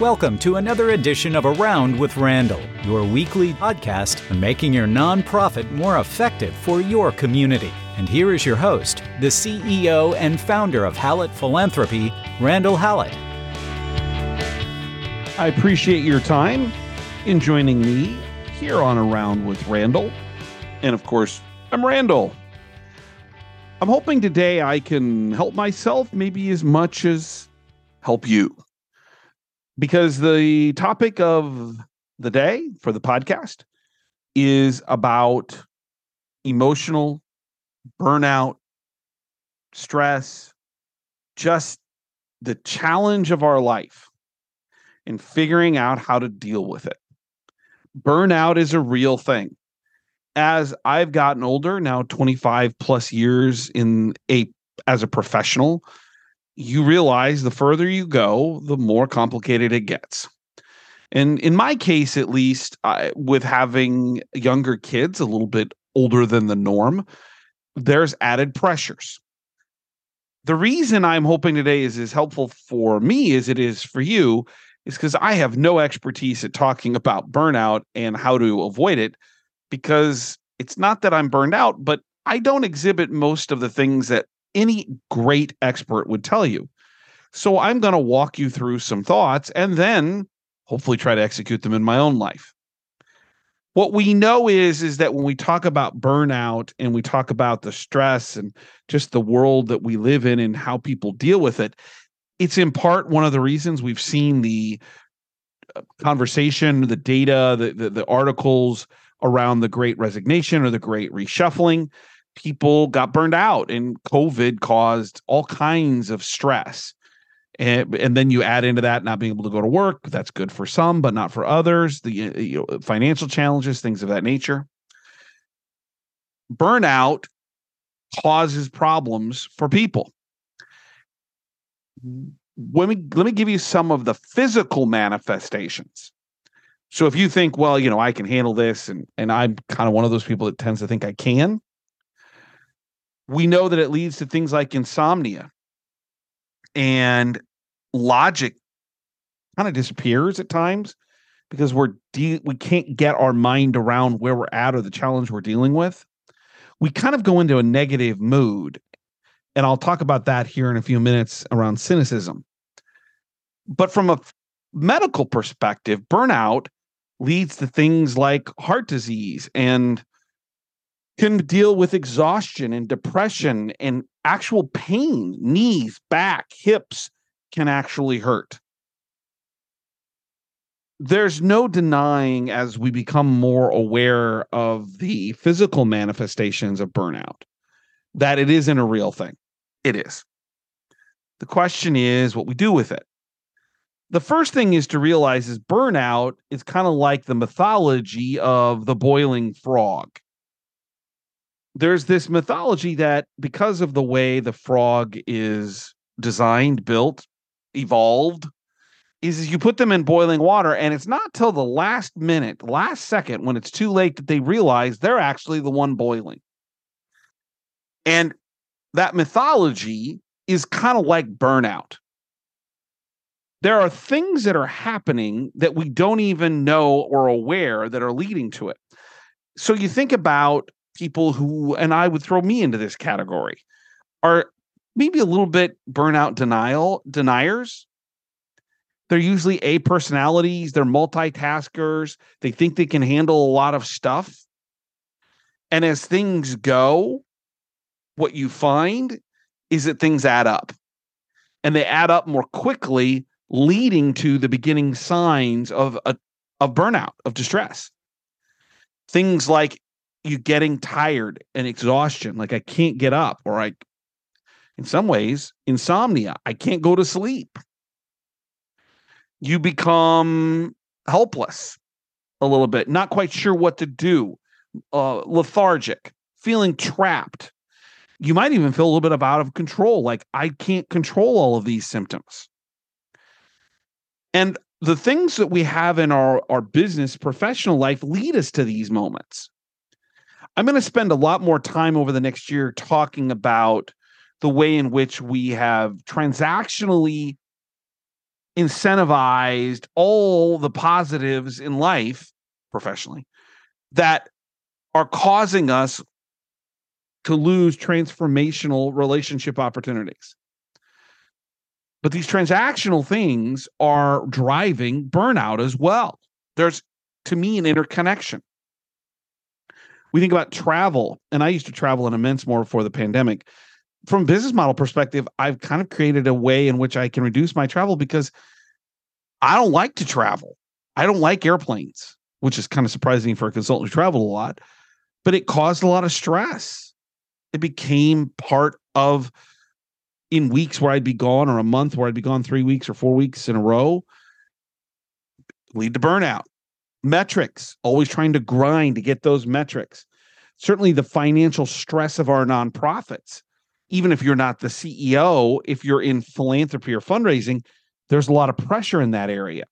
Welcome to another edition of Around with Randall, your weekly podcast on making your nonprofit more effective for your community. And here is your host, the CEO and founder of Hallett Philanthropy, Randall Hallett. I appreciate your time in joining me here on Around with Randall. And of course, I'm Randall. I'm hoping today I can help myself maybe as much as help you. Because the topic of the day for the podcast is about emotional burnout, stress, just the challenge of our life and figuring out how to deal with it. Burnout is a real thing as I've gotten older, now 25 plus years in a as a professional, you realize the further you go, the more complicated it gets. And in my case, at least, I, with having younger kids, a little bit older than the norm, there's added pressures. The reason I'm hoping today is as helpful for me as it is for you is because I have no expertise at talking about burnout and how to avoid it because it's not that I'm burned out, but I don't exhibit most of the things that any great expert would tell you. So I'm going to walk you through some thoughts and then hopefully try to execute them in my own life. What we know is is that when we talk about burnout and we talk about the stress and just the world that we live in and how people deal with it, it's in part one of the reasons we've seen the uh, conversation, the data, the, the, the articles around the great resignation or the great reshuffling. People got burned out, and COVID caused all kinds of stress. And, and then you add into that not being able to go to work. That's good for some, but not for others. The uh, you know, financial challenges, things of that nature. Burnout causes problems for people. Let me let me give you some of the physical manifestations so if you think, well, you know, I can handle this, and and I'm kind of one of those people that tends to think I can, we know that it leads to things like insomnia and logic kind of disappears at times because we're de- we can't get our mind around where we're at or the challenge we're dealing with. We kind of go into a negative mood. And I'll talk about that here in a few minutes around cynicism. But from a medical perspective, burnout leads to things like heart disease and can deal with exhaustion and depression and actual pain. Knees, back, hips can actually hurt. There's no denying as we become more aware of the physical manifestations of burnout that it isn't a real thing. It is. The question is what we do with it the first thing is to realize is burnout is kind of like the mythology of the boiling frog. There's this mythology that because of the way the frog is designed, built, evolved, is you put them in boiling water, and it's not till the last minute, last second, when it's too late that they realize they're actually the one boiling. And that mythology is kind of like burnout there are things that are happening that we don't even know or aware that are leading to it. So you think about people who, and I would throw me into this category, are maybe a little bit burnout denial deniers. They're usually A personalities, they're multitaskers, they think they can handle a lot of stuff. And as things go, what you find is that things add up. And they add up more quickly leading to the beginning signs of a of burnout, of distress. Things like you getting tired and exhaustion, like I can't get up, or I, in some ways, insomnia. I can't go to sleep. You become helpless a little bit, not quite sure what to do, uh, lethargic, feeling trapped. You might even feel a little bit of out of control, like I can't control all of these symptoms. And the things that we have in our, our business professional life lead us to these moments. I'm going to spend a lot more time over the next year talking about the way in which we have transactionally incentivized all the positives in life professionally that are causing us to lose transformational relationship opportunities. But these transactional things are driving burnout as well. There's, to me, an interconnection. We think about travel, and I used to travel an immense more before the pandemic. From business model perspective, I've kind of created a way in which I can reduce my travel because I don't like to travel. I don't like airplanes, which is kind of surprising for a consultant who traveled a lot, but it caused a lot of stress. It became part of in weeks where I'd be gone or a month where I'd be gone three weeks or four weeks in a row, lead to burnout. Metrics, always trying to grind to get those metrics. Certainly the financial stress of our nonprofits. Even if you're not the CEO, if you're in philanthropy or fundraising, there's a lot of pressure in that area.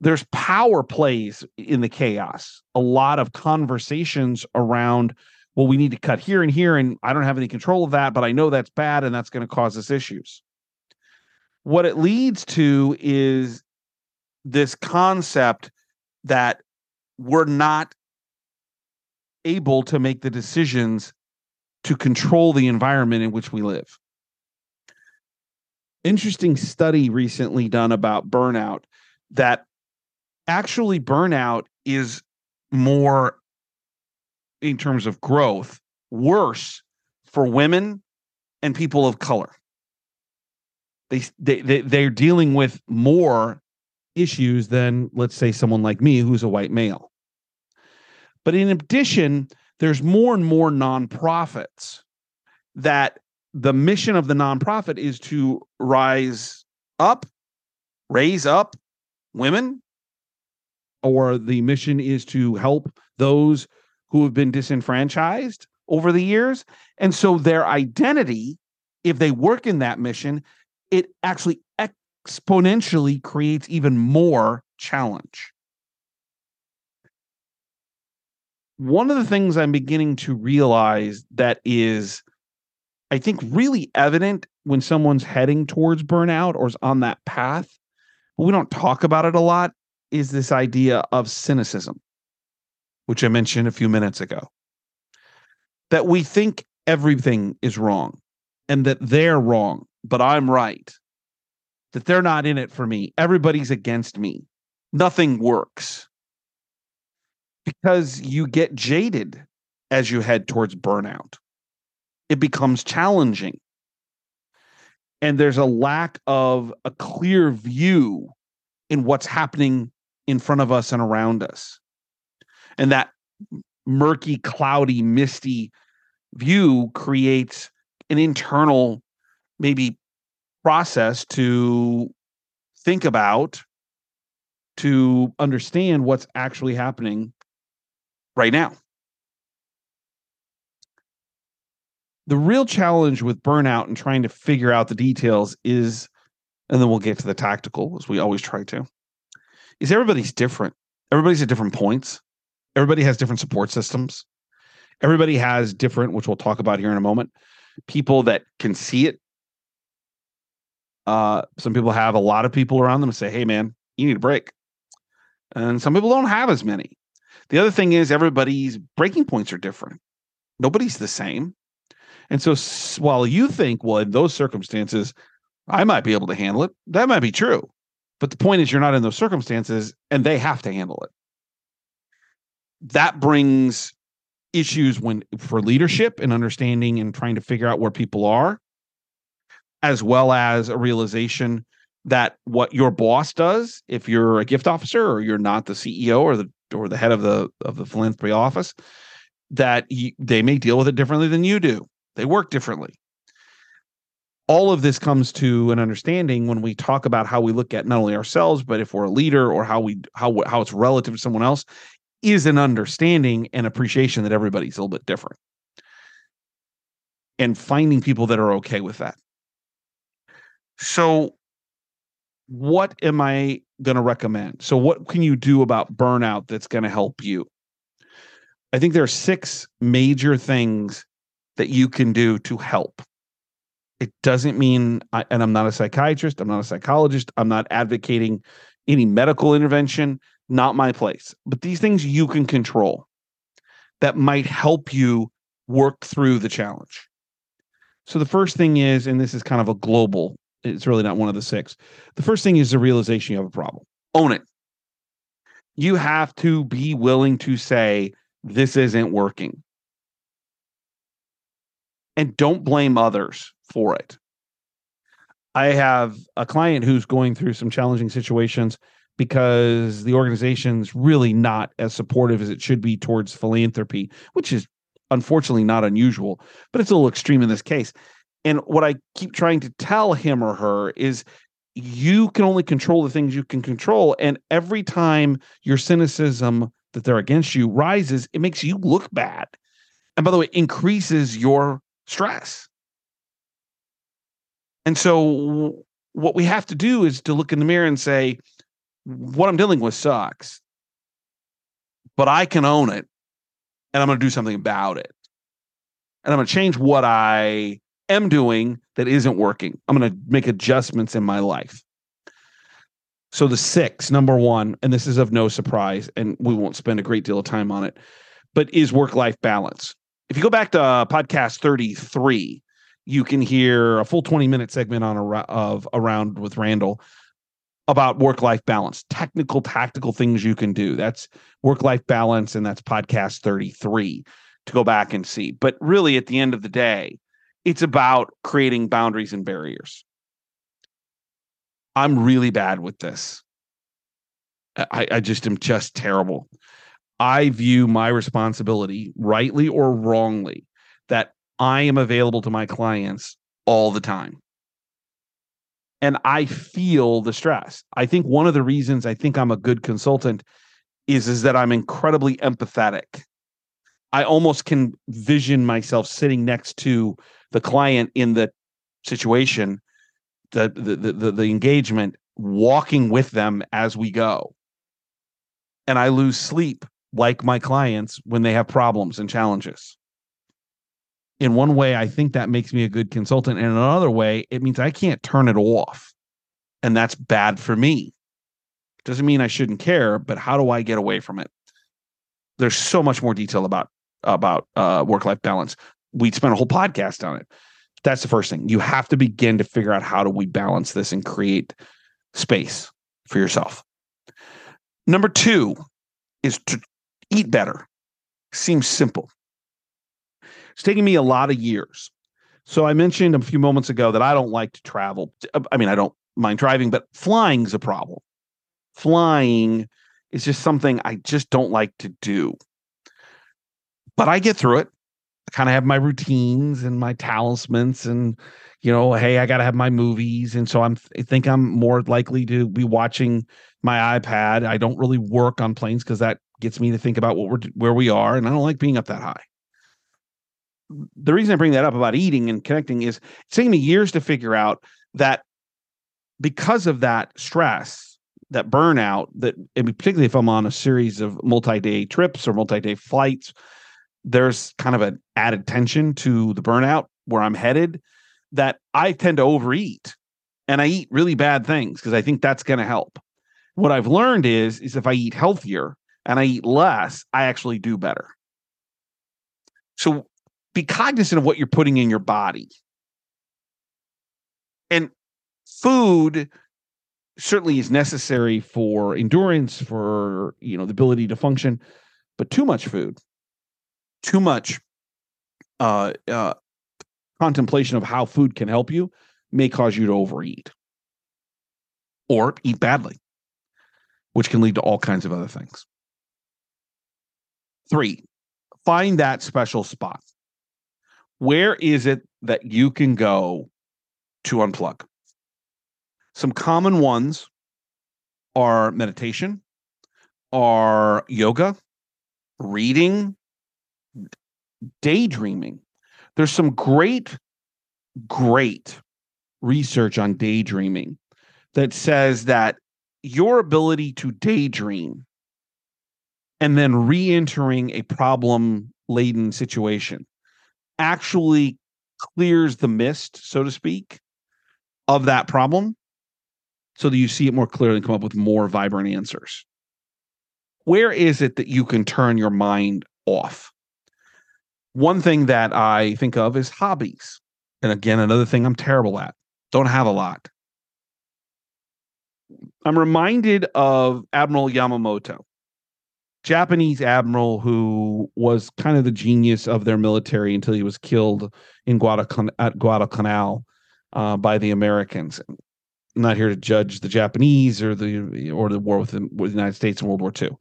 There's power plays in the chaos, a lot of conversations around well, we need to cut here and here, and I don't have any control of that, but I know that's bad and that's going to cause us issues. What it leads to is this concept that we're not able to make the decisions to control the environment in which we live. Interesting study recently done about burnout that actually burnout is more in terms of growth worse for women and people of color. They, they, they they're dealing with more issues than let's say someone like me who's a white male. But in addition, there's more and more nonprofits that the mission of the nonprofit is to rise up, raise up women, or the mission is to help those who have been disenfranchised over the years. And so their identity, if they work in that mission, it actually exponentially creates even more challenge. One of the things I'm beginning to realize that is, I think, really evident when someone's heading towards burnout or is on that path, but we don't talk about it a lot, is this idea of cynicism which I mentioned a few minutes ago, that we think everything is wrong and that they're wrong, but I'm right, that they're not in it for me. Everybody's against me. Nothing works because you get jaded as you head towards burnout. It becomes challenging. And there's a lack of a clear view in what's happening in front of us and around us and that murky, cloudy, misty view creates an internal, maybe process to think about, to understand what's actually happening right now. The real challenge with burnout and trying to figure out the details is, and then we'll get to the tactical as we always try to, is everybody's different. Everybody's at different points everybody has different support systems. Everybody has different, which we'll talk about here in a moment, people that can see it. Uh, some people have a lot of people around them and say, hey, man, you need a break. And some people don't have as many. The other thing is, everybody's breaking points are different. Nobody's the same. And so, while you think, well, in those circumstances, I might be able to handle it, that might be true. But the point is, you're not in those circumstances and they have to handle it that brings issues when for leadership and understanding and trying to figure out where people are as well as a realization that what your boss does if you're a gift officer or you're not the CEO or the or the head of the of the philanthropy office that you, they may deal with it differently than you do. They work differently. All of this comes to an understanding when we talk about how we look at not only ourselves but if we're a leader or how we how how it's relative to someone else is an understanding and appreciation that everybody's a little bit different. And finding people that are okay with that. So, what am I going to recommend? So, what can you do about burnout that's going to help you? I think there are six major things that you can do to help. It doesn't mean, I, and I'm not a psychiatrist, I'm not a psychologist, I'm not advocating any medical intervention, not my place. But these things you can control that might help you work through the challenge. So the first thing is, and this is kind of a global, it's really not one of the six. The first thing is the realization you have a problem. Own it. You have to be willing to say, this isn't working. And don't blame others for it. I have a client who's going through some challenging situations because the organization's really not as supportive as it should be towards philanthropy, which is unfortunately not unusual, but it's a little extreme in this case. And what I keep trying to tell him or her is you can only control the things you can control. And every time your cynicism that they're against you rises, it makes you look bad. And by the way, increases your stress. And so what we have to do is to look in the mirror and say, what I'm dealing with sucks, but I can own it and I'm going to do something about it. And I'm going to change what I am doing that isn't working. I'm going to make adjustments in my life. So the six, number one, and this is of no surprise, and we won't spend a great deal of time on it, but is work life balance. If you go back to uh, podcast 33, you can hear a full 20 minute segment on a, of around with Randall about work life balance, technical, tactical things you can do. That's work life balance, and that's podcast 33 to go back and see. But really, at the end of the day, it's about creating boundaries and barriers. I'm really bad with this. I, I just am just terrible. I view my responsibility, rightly or wrongly, that I am available to my clients all the time and I feel the stress. I think one of the reasons I think I'm a good consultant is is that I'm incredibly empathetic. I almost can vision myself sitting next to the client in the situation, the the the, the, engagement, walking with them as we go. And I lose sleep like my clients when they have problems and challenges in one way, I think that makes me a good consultant. And in another way, it means I can't turn it off. And that's bad for me. Doesn't mean I shouldn't care, but how do I get away from it? There's so much more detail about about uh, work life balance. We'd spent a whole podcast on it. That's the first thing. You have to begin to figure out how do we balance this and create space for yourself. Number two is to eat better. Seems simple. It's taking me a lot of years. So I mentioned a few moments ago that I don't like to travel. I mean, I don't mind driving, but flying's a problem. Flying is just something I just don't like to do. But I get through it. I kind of have my routines and my talismans and you know, hey, I got to have my movies and so I'm I think I'm more likely to be watching my iPad. I don't really work on planes cuz that gets me to think about what we're where we are and I don't like being up that high the reason I bring that up about eating and connecting is it's taking me years to figure out that because of that stress, that burnout, that particularly if I'm on a series of multi-day trips or multi-day flights, there's kind of an added tension to the burnout where I'm headed that I tend to overeat and I eat really bad things because I think that's going to help. What I've learned is is if I eat healthier and I eat less, I actually do better. So be cognizant of what you're putting in your body. And food certainly is necessary for endurance, for you know the ability to function, but too much food, too much uh, uh, contemplation of how food can help you may cause you to overeat or eat badly, which can lead to all kinds of other things. Three, find that special spot where is it that you can go to unplug? Some common ones are meditation, are yoga, reading, daydreaming. There's some great, great research on daydreaming that says that your ability to daydream and then re entering a problem laden situation actually clears the mist, so to speak, of that problem so that you see it more clearly and come up with more vibrant answers. Where is it that you can turn your mind off? One thing that I think of is hobbies. And again, another thing I'm terrible at. Don't have a lot. I'm reminded of Admiral Yamamoto, Japanese admiral who was kind of the genius of their military until he was killed in Guadalcanal, at Guadalcanal uh, by the Americans. I'm not here to judge the Japanese or the or the war with the, with the United States in World War II.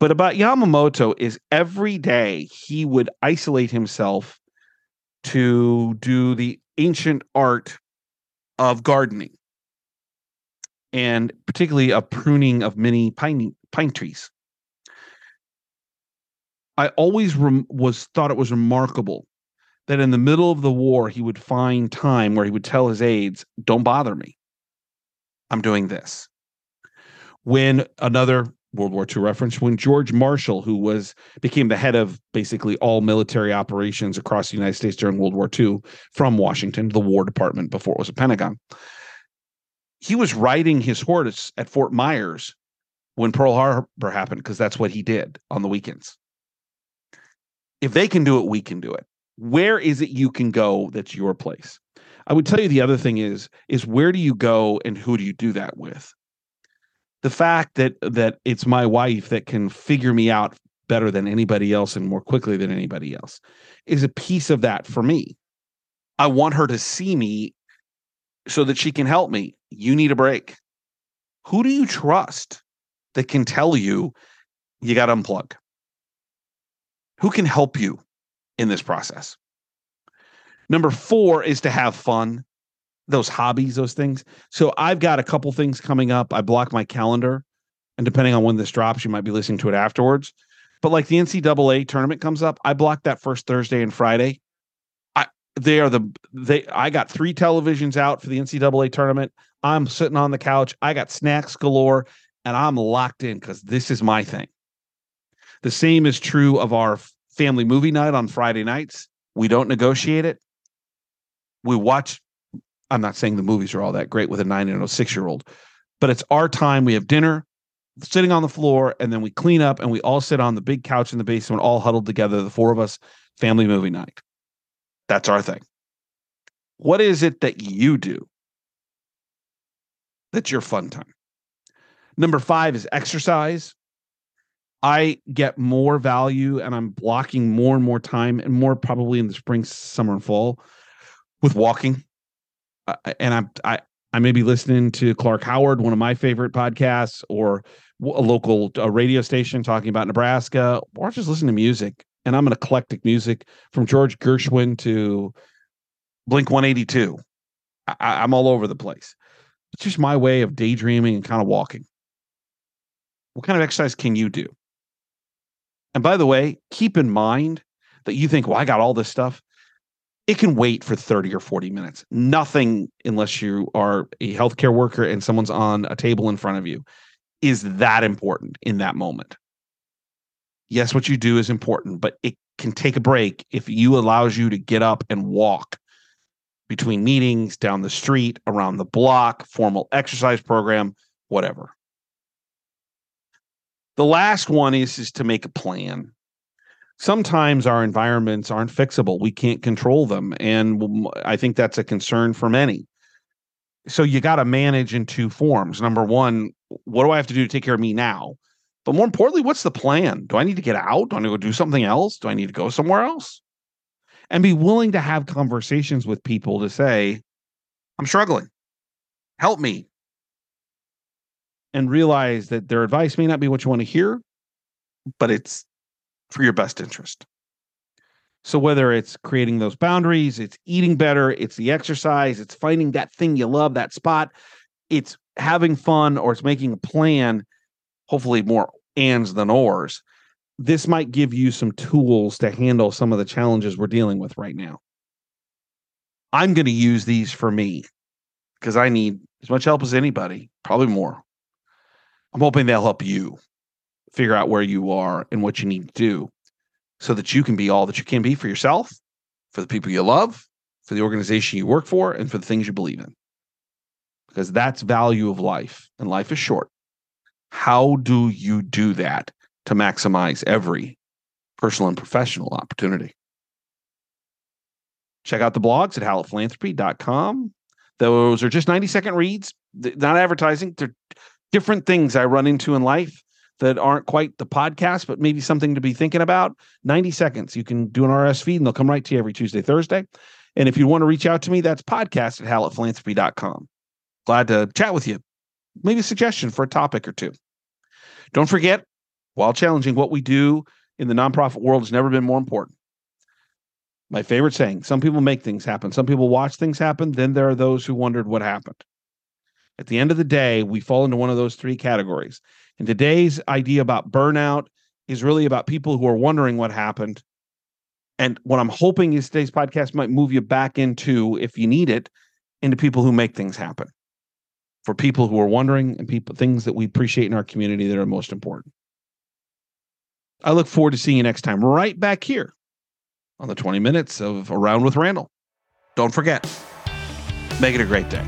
But about Yamamoto is every day he would isolate himself to do the ancient art of gardening and particularly a pruning of many pine pine trees. I always rem- was thought it was remarkable that in the middle of the war he would find time where he would tell his aides, "Don't bother me. I'm doing this." When another World War II reference, when George Marshall, who was became the head of basically all military operations across the United States during World War II from Washington, the War Department before it was a Pentagon, he was riding his horse at Fort Myers when Pearl Harbor happened because that's what he did on the weekends. If they can do it, we can do it. Where is it you can go that's your place? I would tell you the other thing is is where do you go and who do you do that with? The fact that that it's my wife that can figure me out better than anybody else and more quickly than anybody else is a piece of that for me. I want her to see me so that she can help me. You need a break. Who do you trust that can tell you you got to unplug? Who can help you in this process? Number four is to have fun, those hobbies, those things. So I've got a couple things coming up. I block my calendar, and depending on when this drops, you might be listening to it afterwards. But like the NCAA tournament comes up, I block that first Thursday and Friday I they are the they I got three televisions out for the NCAA tournament. I'm sitting on the couch. I got snacks galore and I'm locked in because this is my thing. The same is true of our family movie night on Friday nights. We don't negotiate it. We watch. I'm not saying the movies are all that great with a nine and a six year old, but it's our time. We have dinner, sitting on the floor, and then we clean up and we all sit on the big couch in the basement, all huddled together, the four of us, family movie night. That's our thing. What is it that you do that's your fun time? Number five is exercise. I get more value and I'm blocking more and more time and more probably in the spring, summer, and fall with walking. And I'm, I, I may be listening to Clark Howard, one of my favorite podcasts, or a local a radio station talking about Nebraska, or just listen to music and I'm an eclectic music from George Gershwin to Blink 182. I, am all over the place. It's just my way of daydreaming and kind of walking. What kind of exercise can you do? And by the way, keep in mind that you think, well, I got all this stuff. It can wait for 30 or 40 minutes. Nothing, unless you are a healthcare worker and someone's on a table in front of you, is that important in that moment yes, what you do is important, but it can take a break if you allows you to get up and walk between meetings, down the street, around the block, formal exercise program, whatever. The last one is is to make a plan. Sometimes our environments aren't fixable. We can't control them, and I think that's a concern for many. So you got to manage in two forms. Number one, what do I have to do to take care of me now? But more importantly, what's the plan? Do I need to get out? Do I need to go do something else? Do I need to go somewhere else? And be willing to have conversations with people to say, I'm struggling. Help me. And realize that their advice may not be what you want to hear, but it's for your best interest. So whether it's creating those boundaries, it's eating better, it's the exercise, it's finding that thing you love, that spot, it's having fun, or it's making a plan, hopefully more ands than ors. This might give you some tools to handle some of the challenges we're dealing with right now. I'm going to use these for me because I need as much help as anybody, probably more. I'm hoping they'll help you figure out where you are and what you need to do so that you can be all that you can be for yourself, for the people you love, for the organization you work for and for the things you believe in. Because that's value of life, and life is short. How do you do that to maximize every personal and professional opportunity? Check out the blogs at hallettphilanthropy.com. Those are just 90 second reads, not advertising. They're different things I run into in life that aren't quite the podcast, but maybe something to be thinking about. 90 seconds. You can do an RS feed and they'll come right to you every Tuesday, Thursday. And if you want to reach out to me, that's podcast at hallettphilanthropy.com. Glad to chat with you. Maybe a suggestion for a topic or two. Don't forget, while challenging, what we do in the nonprofit world has never been more important. My favorite saying some people make things happen, some people watch things happen, then there are those who wondered what happened. At the end of the day, we fall into one of those three categories. And today's idea about burnout is really about people who are wondering what happened. And what I'm hoping is today's podcast might move you back into, if you need it, into people who make things happen. For people who are wondering and people things that we appreciate in our community that are most important. I look forward to seeing you next time, right back here on the 20 minutes of Around with Randall. Don't forget, make it a great day.